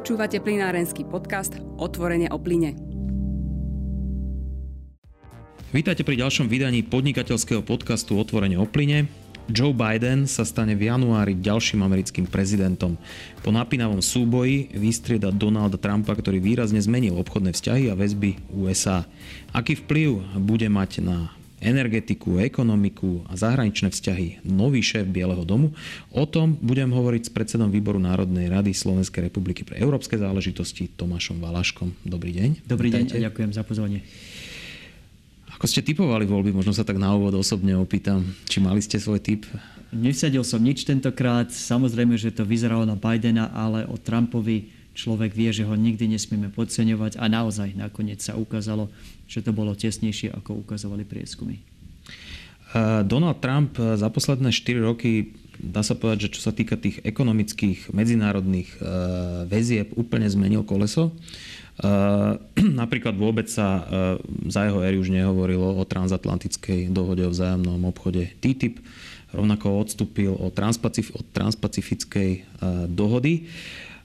Počúvate plinárenský podcast Otvorene o plyne. Vítajte pri ďalšom vydaní podnikateľského podcastu Otvorene o plyne. Joe Biden sa stane v januári ďalším americkým prezidentom. Po napínavom súboji vystrieda Donalda Trumpa, ktorý výrazne zmenil obchodné vzťahy a väzby USA. Aký vplyv bude mať na energetiku, ekonomiku a zahraničné vzťahy nový šéf Bieleho domu. O tom budem hovoriť s predsedom výboru Národnej rady Slovenskej republiky pre európske záležitosti Tomášom Valaškom. Dobrý deň. Dobrý Vítajte. deň a ďakujem za pozvanie. Ako ste typovali voľby? Možno sa tak na úvod osobne opýtam. Či mali ste svoj typ? Nesadil som nič tentokrát. Samozrejme, že to vyzeralo na Bidena, ale o Trumpovi človek vie, že ho nikdy nesmieme podceňovať a naozaj nakoniec sa ukázalo, že to bolo tesnejšie, ako ukazovali prieskumy. Donald Trump za posledné 4 roky, dá sa povedať, že čo sa týka tých ekonomických medzinárodných e, väzieb, úplne zmenil koleso. E, napríklad vôbec sa e, za jeho éry už nehovorilo o transatlantickej dohode o vzájomnom obchode TTIP, rovnako odstúpil od, transpacifickej dohody.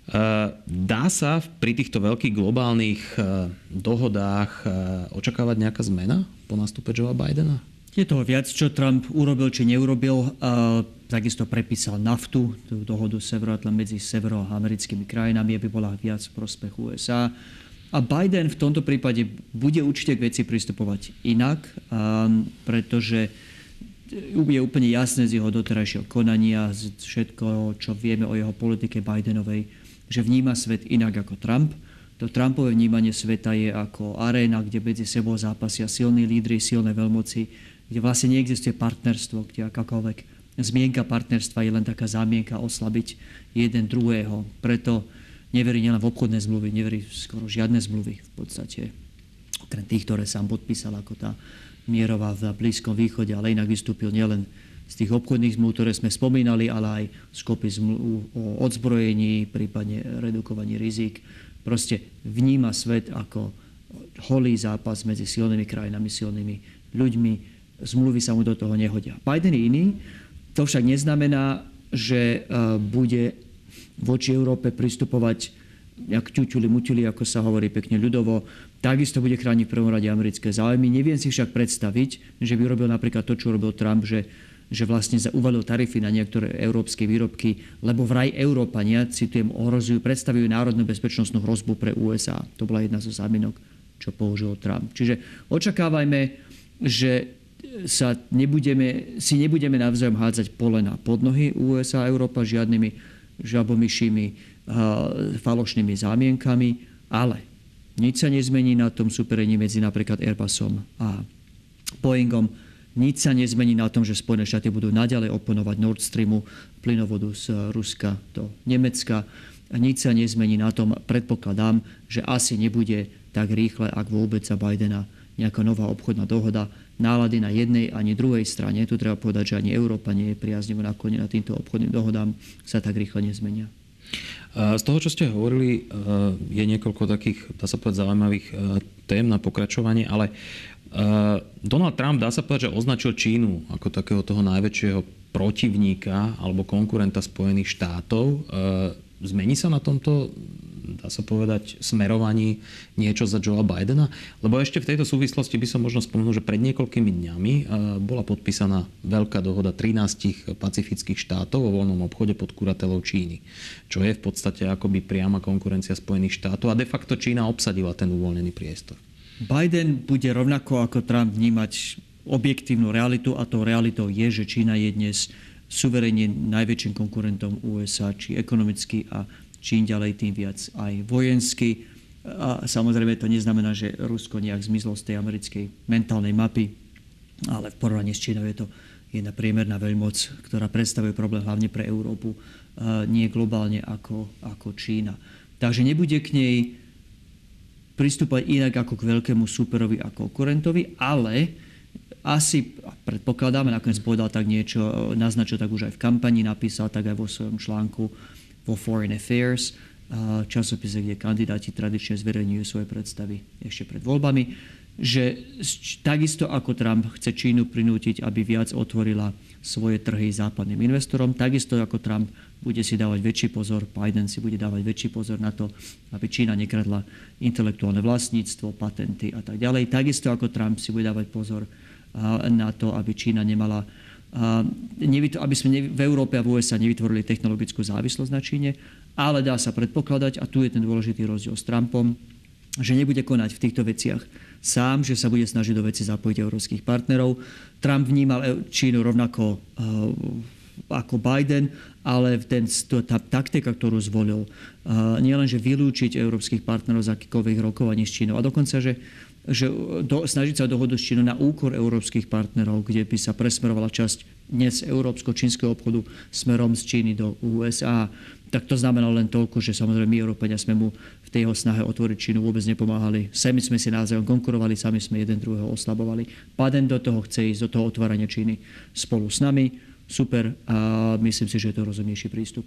Eh, dá sa pri týchto veľkých globálnych eh, dohodách eh, očakávať nejaká zmena po nástupe Joea Bidena? Je toho viac, čo Trump urobil či neurobil. Takisto prepísal naftu, tú dohodu medzi severoamerickými krajinami, aby bola viac v prospech USA. A Biden v tomto prípade bude určite k veci pristupovať inak, pretože je úplne jasné z jeho doterajšieho konania, z všetko, čo vieme o jeho politike Bidenovej, že vníma svet inak ako Trump. To Trumpové vnímanie sveta je ako aréna, kde medzi sebou zápasia silní lídry, silné veľmoci, kde vlastne neexistuje partnerstvo, kde akákoľvek zmienka partnerstva je len taká zámienka oslabiť jeden druhého. Preto neverí nielen v obchodné zmluvy, neverí skoro žiadne zmluvy v podstate. Okrem tých, ktoré sám podpísal ako tá mierová v Blízkom východe, ale inak vystúpil nielen z tých obchodných zmluv, ktoré sme spomínali, ale aj skopy zmluv o odzbrojení, prípadne redukovaní rizik. Proste vníma svet ako holý zápas medzi silnými krajinami, silnými ľuďmi. Zmluvy sa mu do toho nehodia. Biden je iný. To však neznamená, že e, bude voči Európe pristupovať nejak ťuťuli, muťuli, ako sa hovorí pekne ľudovo. Takisto bude chrániť v prvom rade americké záujmy. Neviem si však predstaviť, že by robil napríklad to, čo robil Trump, že že vlastne uvalil tarify na niektoré európske výrobky, lebo vraj Európania, citujem, ohrozujú, predstavujú národnú bezpečnostnú hrozbu pre USA. To bola jedna zo zámienok, čo použil Trump. Čiže očakávajme, že sa nebudeme, si nebudeme navzájom hádzať polena pod nohy USA a Európa žiadnymi žabomyšími, falošnými zámienkami, ale nič sa nezmení na tom superení medzi napríklad Airbusom a Boeingom nič sa nezmení na tom, že Spojené štáty budú naďalej oponovať Nord Streamu, plynovodu z Ruska do Nemecka. Nič sa nezmení na tom, predpokladám, že asi nebude tak rýchle, ak vôbec za Bidena nejaká nová obchodná dohoda. Nálady na jednej ani druhej strane, tu treba povedať, že ani Európa nie je priaznivo naklonená týmto obchodným dohodám, sa tak rýchle nezmenia. Z toho, čo ste hovorili, je niekoľko takých, dá sa povedať, zaujímavých tém na pokračovanie, ale Donald Trump, dá sa povedať, že označil Čínu ako takého toho najväčšieho protivníka alebo konkurenta Spojených štátov. Eh, zmení sa na tomto, dá sa povedať, smerovaní niečo za Joea Bidena? Lebo ešte v tejto súvislosti by som možno spomenul, že pred niekoľkými dňami eh, bola podpísaná veľká dohoda 13 pacifických štátov o voľnom obchode pod kuratelou Číny, čo je v podstate akoby priama konkurencia Spojených štátov a de facto Čína obsadila ten uvoľnený priestor. Biden bude rovnako ako Trump vnímať objektívnu realitu a tou realitou je, že Čína je dnes suverene najväčším konkurentom USA, či ekonomicky a čím ďalej, tým viac aj vojensky. A samozrejme to neznamená, že Rusko nejak zmizlo z tej americkej mentálnej mapy, ale v porovnaní s Čínou je to jedna priemerná veľmoc, ktorá predstavuje problém hlavne pre Európu, nie globálne ako, ako Čína. Takže nebude k nej pristúpať inak ako k veľkému superovi a konkurentovi, ale asi, predpokladáme, nakoniec povedal tak niečo, naznačil tak už aj v kampani, napísal tak aj vo svojom článku vo Foreign Affairs, časopise, kde kandidáti tradične zverejňujú svoje predstavy ešte pred voľbami, že takisto ako Trump chce Čínu prinútiť, aby viac otvorila svoje trhy západným investorom. Takisto ako Trump bude si dávať väčší pozor, Biden si bude dávať väčší pozor na to, aby Čína nekradla intelektuálne vlastníctvo, patenty a tak ďalej. Takisto ako Trump si bude dávať pozor na to, aby Čína nemala aby sme v Európe a v USA nevytvorili technologickú závislosť na Číne, ale dá sa predpokladať, a tu je ten dôležitý rozdiel s Trumpom, že nebude konať v týchto veciach sám, že sa bude snažiť do veci zapojiť európskych partnerov. Trump vnímal Čínu rovnako ako Biden, ale ten, tá taktika, ktorú zvolil, nielen, že vylúčiť európskych partnerov z akýkoľvek rokovaní s Čínou, a dokonca, že, že do, snažiť sa dohodu s Čínou na úkor európskych partnerov, kde by sa presmerovala časť dnes európsko-čínskeho obchodu smerom z Číny do USA, tak to znamenalo len toľko, že samozrejme my Európania sme mu v tej jeho snahe otvoriť Čínu vôbec nepomáhali. Sami sme si názvom konkurovali, sami sme jeden druhého oslabovali. Paden do toho chce ísť, do toho otvárania Číny spolu s nami super a myslím si, že je to rozumnejší prístup.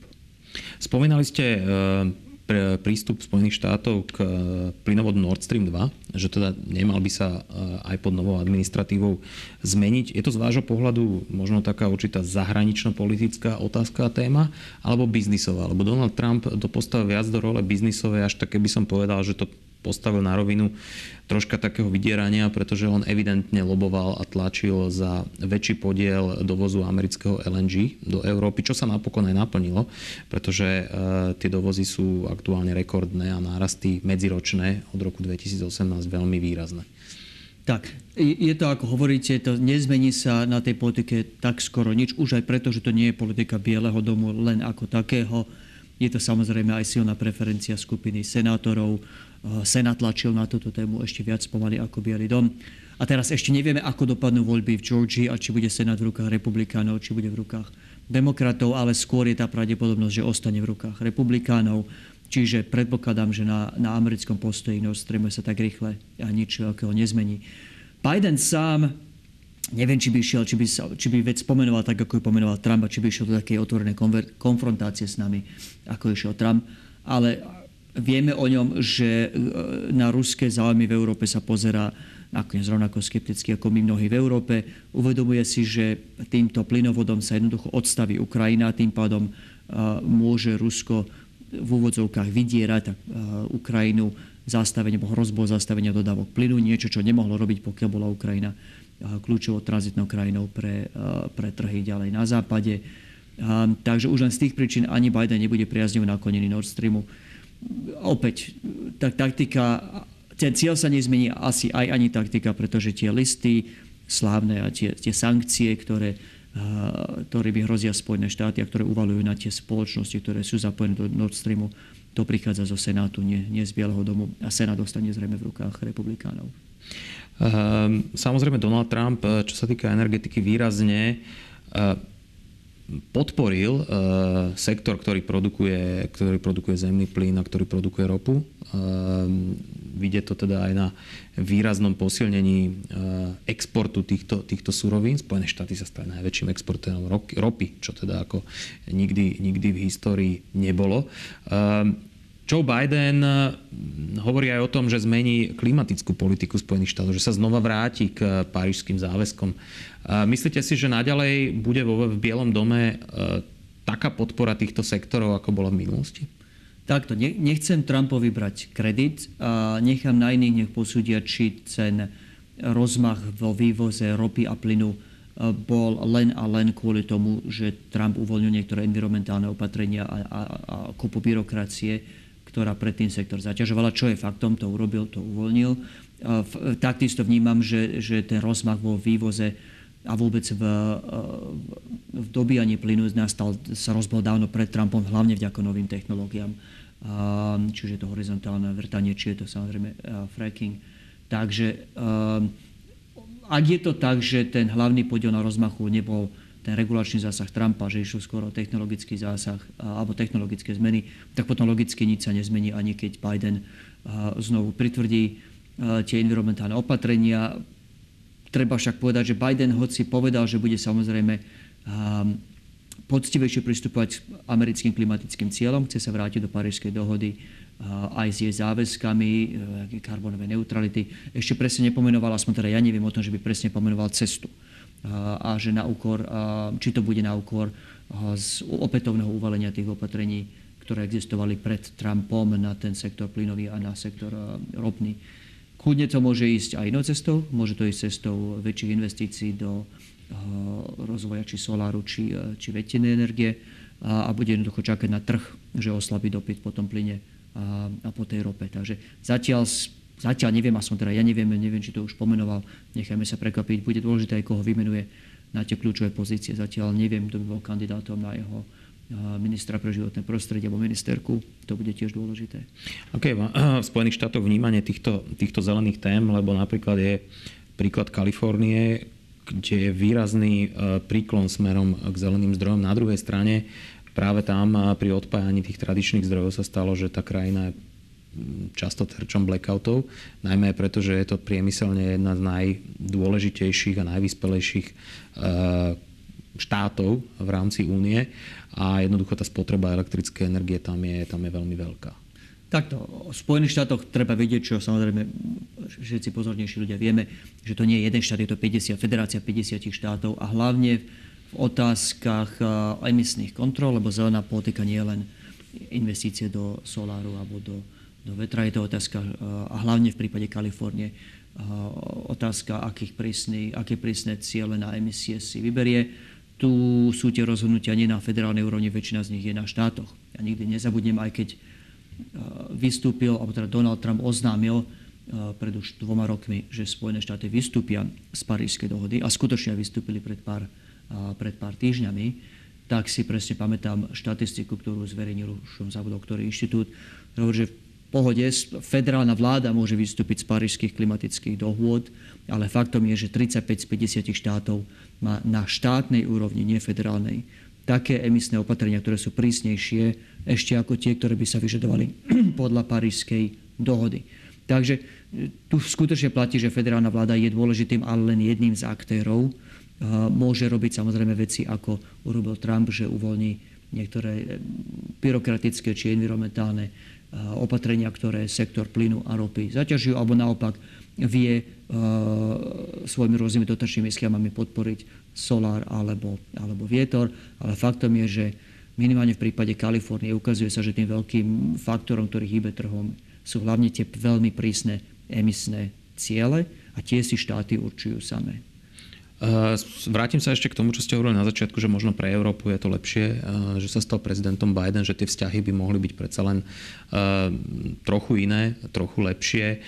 Spomínali ste e, prístup Spojených štátov k e, plynovodu Nord Stream 2, že teda nemal by sa e, aj pod novou administratívou zmeniť. Je to z vášho pohľadu možno taká určitá zahranično-politická otázka a téma, alebo biznisová? Lebo Donald Trump to postavil viac do role biznisovej, až také by som povedal, že to postavil na rovinu troška takého vydierania, pretože on evidentne loboval a tlačil za väčší podiel dovozu amerického LNG do Európy, čo sa napokon aj naplnilo, pretože e, tie dovozy sú aktuálne rekordné a nárasty medziročné od roku 2018 veľmi výrazné. Tak, je to ako hovoríte, to nezmení sa na tej politike tak skoro nič, už aj preto, že to nie je politika Bieleho domu len ako takého. Je to samozrejme aj silná preferencia skupiny senátorov, Senát tlačil na túto tému ešte viac pomaly ako Bielý dom. A teraz ešte nevieme, ako dopadnú voľby v Georgii a či bude Senát v rukách republikánov, či bude v rukách demokratov, ale skôr je tá pravdepodobnosť, že ostane v rukách republikánov. Čiže predpokladám, že na, na americkom postoji Nord Streamu sa tak rýchle a nič veľkého nezmení. Biden sám, neviem, či by šiel, či by, sa, či by vec pomenoval tak, ako ju pomenoval Trump, a či by šiel do takej otvorenej konfrontácie s nami, ako išiel Trump. Ale Vieme o ňom, že e, na ruské záujmy v Európe sa pozerá nakoniec rovnako skepticky ako my mnohí v Európe. Uvedomuje si, že týmto plynovodom sa jednoducho odstaví Ukrajina, tým pádom e, môže Rusko v úvodzovkách vydierať e, Ukrajinu zastavenie, alebo hrozbou zastavenia dodávok plynu, niečo, čo nemohlo robiť, pokiaľ bola Ukrajina kľúčovou tranzitnou krajinou pre, pre trhy ďalej na západe. Takže už len z tých príčin ani Biden nebude priaznivo naklonený Nord Streamu opäť, tak taktika, ten cieľ sa nezmení asi aj ani taktika, pretože tie listy slávne a tie, tie sankcie, ktoré, by hrozia Spojené štáty a ktoré uvalujú na tie spoločnosti, ktoré sú zapojené do Nord Streamu, to prichádza zo Senátu, nie, nie z Bieleho domu a Senát dostane zrejme v rukách republikánov. Ehm, samozrejme Donald Trump, čo sa týka energetiky, výrazne podporil uh, sektor, ktorý produkuje, ktorý produkuje zemný plyn a ktorý produkuje ropu. Vidie to teda aj na výraznom posilnení uh, exportu týchto, týchto surovín. Spojené štáty sa stali najväčším exportérom ropy, čo teda ako nikdy, nikdy v histórii nebolo. Joe Biden hovorí aj o tom, že zmení klimatickú politiku Spojených štátov, že sa znova vráti k parížským záväzkom. Myslíte si, že naďalej bude vo, v Bielom dome taká podpora týchto sektorov, ako bola v minulosti? Takto, nechcem Trumpovi brať kredit a nechám na iných nech posúdia, či ten rozmach vo vývoze ropy a plynu bol len a len kvôli tomu, že Trump uvoľnil niektoré environmentálne opatrenia a, a, a kopu byrokracie, ktorá predtým sektor zaťažovala. Čo je faktom, to urobil, to uvoľnil. Takisto vnímam, že, že ten rozmach vo vývoze a vôbec v, v dobíjaní plynu nastal, sa rozbol dávno pred Trumpom, hlavne vďaka novým technológiám. Čiže to horizontálne vrtanie, či je to samozrejme fracking. Takže ak je to tak, že ten hlavný podiel na rozmachu nebol ten regulačný zásah Trumpa, že išlo skoro technologický zásah alebo technologické zmeny, tak potom logicky nič sa nezmení, ani keď Biden znovu pritvrdí tie environmentálne opatrenia. Treba však povedať, že Biden hoci povedal, že bude samozrejme poctivejšie pristupovať k americkým klimatickým cieľom, chce sa vrátiť do Parížskej dohody aj s jej záväzkami uh, karbonovej neutrality. Ešte presne nepomenoval, aspoň teda ja neviem o tom, že by presne pomenoval cestu a že na úkor, či to bude na úkor z opätovného uvalenia tých opatrení, ktoré existovali pred Trumpom na ten sektor plynový a na sektor ropný. Kľudne to môže ísť aj inou cestou, môže to ísť cestou väčších investícií do rozvoja či soláru, či, či vetenej energie a, a bude jednoducho čakať na trh, že oslabí dopyt po tom plyne a, a po tej rope. Takže zatiaľ, zatiaľ neviem, a som teda ja neviem, neviem, či to už pomenoval, nechajme sa prekvapiť, bude dôležité aj koho vymenuje na tie kľúčové pozície. Zatiaľ neviem, kto by bol kandidátom na jeho ministra pre životné prostredie alebo ministerku, to bude tiež dôležité. Aké okay, v Spojených štátoch vnímanie týchto, týchto zelených tém, lebo napríklad je príklad Kalifornie, kde je výrazný e, príklon smerom k zeleným zdrojom. Na druhej strane práve tam pri odpájaní tých tradičných zdrojov sa stalo, že tá krajina je často terčom blackoutov, najmä preto, že je to priemyselne jedna z najdôležitejších a najvyspelejších e, štátov v rámci únie a jednoducho tá spotreba elektrickej energie tam je, tam je veľmi veľká. Takto, v Spojených štátoch treba vedieť, čo samozrejme všetci pozornejší ľudia vieme, že to nie je jeden štát, je to 50, federácia 50 štátov a hlavne v otázkach emisných kontrol, lebo zelená politika nie je len investície do soláru alebo do, do vetra, je to otázka a hlavne v prípade Kalifornie otázka, akých prísny, aké prísne ciele na emisie si vyberie. Tu sú tie rozhodnutia nie na federálnej úrovni, väčšina z nich je na štátoch. Ja nikdy nezabudnem, aj keď vystúpil, alebo teda Donald Trump oznámil pred už dvoma rokmi, že Spojené štáty vystúpia z Parížskej dohody a skutočne vystúpili pred pár, pred pár týždňami, tak si presne pamätám štatistiku, ktorú zverejnil, už som zabudol, ktorý inštitút, hovorí, že pohode federálna vláda môže vystúpiť z parížských klimatických dohôd, ale faktom je, že 35 z 50 štátov má na štátnej úrovni, nie federálnej, také emisné opatrenia, ktoré sú prísnejšie ešte ako tie, ktoré by sa vyžadovali podľa Parížskej dohody. Takže e, tu skutočne platí, že federálna vláda je dôležitým, ale len jedným z aktérov. Môže robiť samozrejme veci, ako urobil Trump, že uvoľní niektoré e, byrokratické či environmentálne opatrenia, ktoré sektor plynu a ropy zaťažujú, alebo naopak vie svojimi rôznymi dotačnými schémami podporiť solár alebo, alebo vietor, ale faktom je, že minimálne v prípade Kalifornie ukazuje sa, že tým veľkým faktorom, ktorý hýbe trhom, sú hlavne tie veľmi prísne emisné ciele a tie si štáty určujú samé. Eh, vrátim sa ešte k tomu, čo ste hovorili na začiatku, že možno pre Európu je to lepšie, eh, že sa stal prezidentom Biden, že tie vzťahy by mohli byť predsa len eh, trochu iné, trochu lepšie.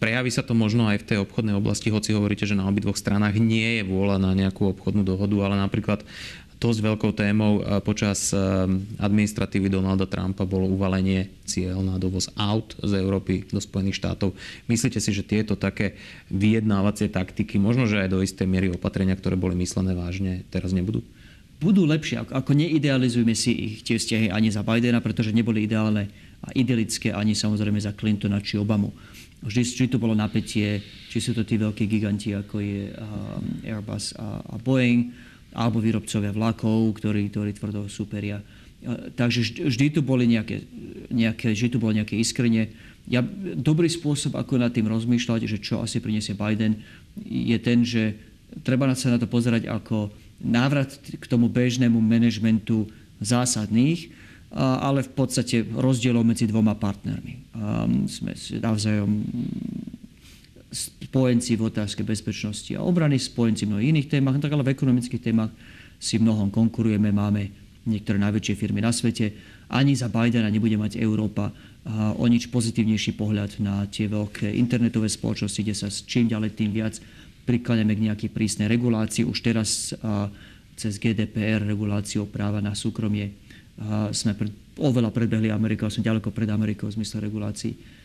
Prejaví sa to možno aj v tej obchodnej oblasti, hoci hovoríte, že na obidvoch stranách nie je vôľa na nejakú obchodnú dohodu, ale napríklad dosť veľkou témou počas administratívy Donalda Trumpa bolo uvalenie cieľ na dovoz aut z Európy do Spojených štátov. Myslíte si, že tieto také vyjednávacie taktiky, možno že aj do istej miery opatrenia, ktoré boli myslené vážne, teraz nebudú? Budú lepšie. Ako neidealizujme si ich tie vzťahy ani za Bidena, pretože neboli ideálne a idylické ani samozrejme za Clintona či Obamu. Vždy, či to bolo napätie, či sú to tí veľkí giganti, ako je Airbus a Boeing, alebo výrobcovia vlakov, ktorí, ktorí tvrdo superia. Takže vždy tu boli nejaké, nejaké, vždy tu bolo nejaké iskrenie. Ja, dobrý spôsob, ako nad tým rozmýšľať, že čo asi priniesie Biden, je ten, že treba sa na to pozerať ako návrat k tomu bežnému manažmentu zásadných, ale v podstate rozdielov medzi dvoma partnermi. Sme navzájom spojenci v otázke bezpečnosti a obrany, spojenci v mnohých iných témach, tak ale v ekonomických témach si mnohom konkurujeme, máme niektoré najväčšie firmy na svete. Ani za Bidena nebude mať Európa o nič pozitívnejší pohľad na tie veľké internetové spoločnosti, kde sa čím ďalej tým viac prikláňame k nejakej prísnej regulácii. Už teraz cez GDPR, reguláciu práva na súkromie, sme oveľa predbehli Ameriku, sme ďaleko pred Amerikou v zmysle regulácií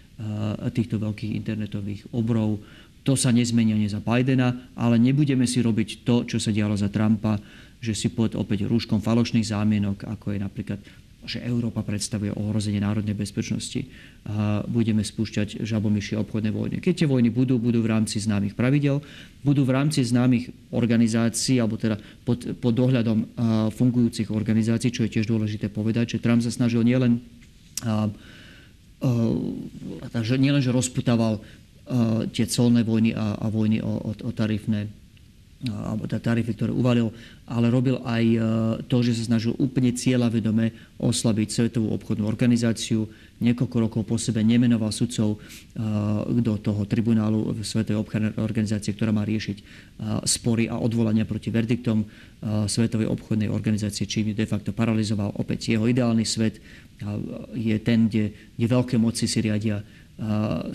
týchto veľkých internetových obrov. To sa nezmenia ani za Bidena, ale nebudeme si robiť to, čo sa dialo za Trumpa, že si pod opäť rúškom falošných zámienok, ako je napríklad že Európa predstavuje ohrozenie národnej bezpečnosti a budeme spúšťať žabomyšie obchodné vojny. Keď tie vojny budú, budú v rámci známych pravidel, budú v rámci známych organizácií, alebo teda pod, pod dohľadom fungujúcich organizácií, čo je tiež dôležité povedať, že Trump sa snažil nielen Eh, takže nielen, že rozputával tie colné vojny a, a vojny o, o, o tarifné alebo tarify, ktoré uvalil, ale robil aj to, že sa snažil úplne cieľavedome oslabiť Svetovú obchodnú organizáciu. Niekoľko rokov po sebe nemenoval sudcov do toho tribunálu Svetovej obchodnej organizácie, ktorá má riešiť spory a odvolania proti verdiktom Svetovej obchodnej organizácie, čím de facto paralizoval opäť jeho ideálny svet je ten, kde, kde veľké moci si riadia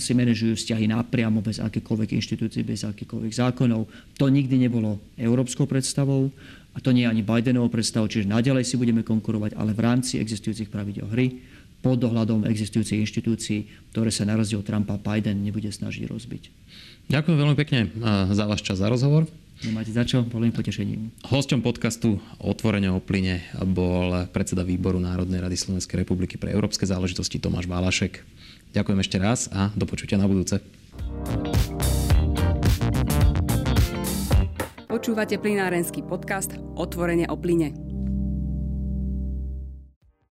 si manažujú vzťahy napriamo bez akékoľvek inštitúcií, bez akýchkoľvek zákonov. To nikdy nebolo európskou predstavou a to nie je ani Bidenovou predstavou, čiže naďalej si budeme konkurovať, ale v rámci existujúcich pravidel hry pod dohľadom existujúcich inštitúcií, ktoré sa na rozdiel Trumpa Biden nebude snažiť rozbiť. Ďakujem veľmi pekne za váš čas, za rozhovor. Nemáte za čo, bolo potešením. Hosťom podcastu Otvorene o plyne bol predseda výboru Národnej rady Slovenskej republiky pre európske záležitosti Tomáš Bálašek. Ďakujem ešte raz a do počutia na budúce. Počúvate plinárenský podcast Otvorene o plyne.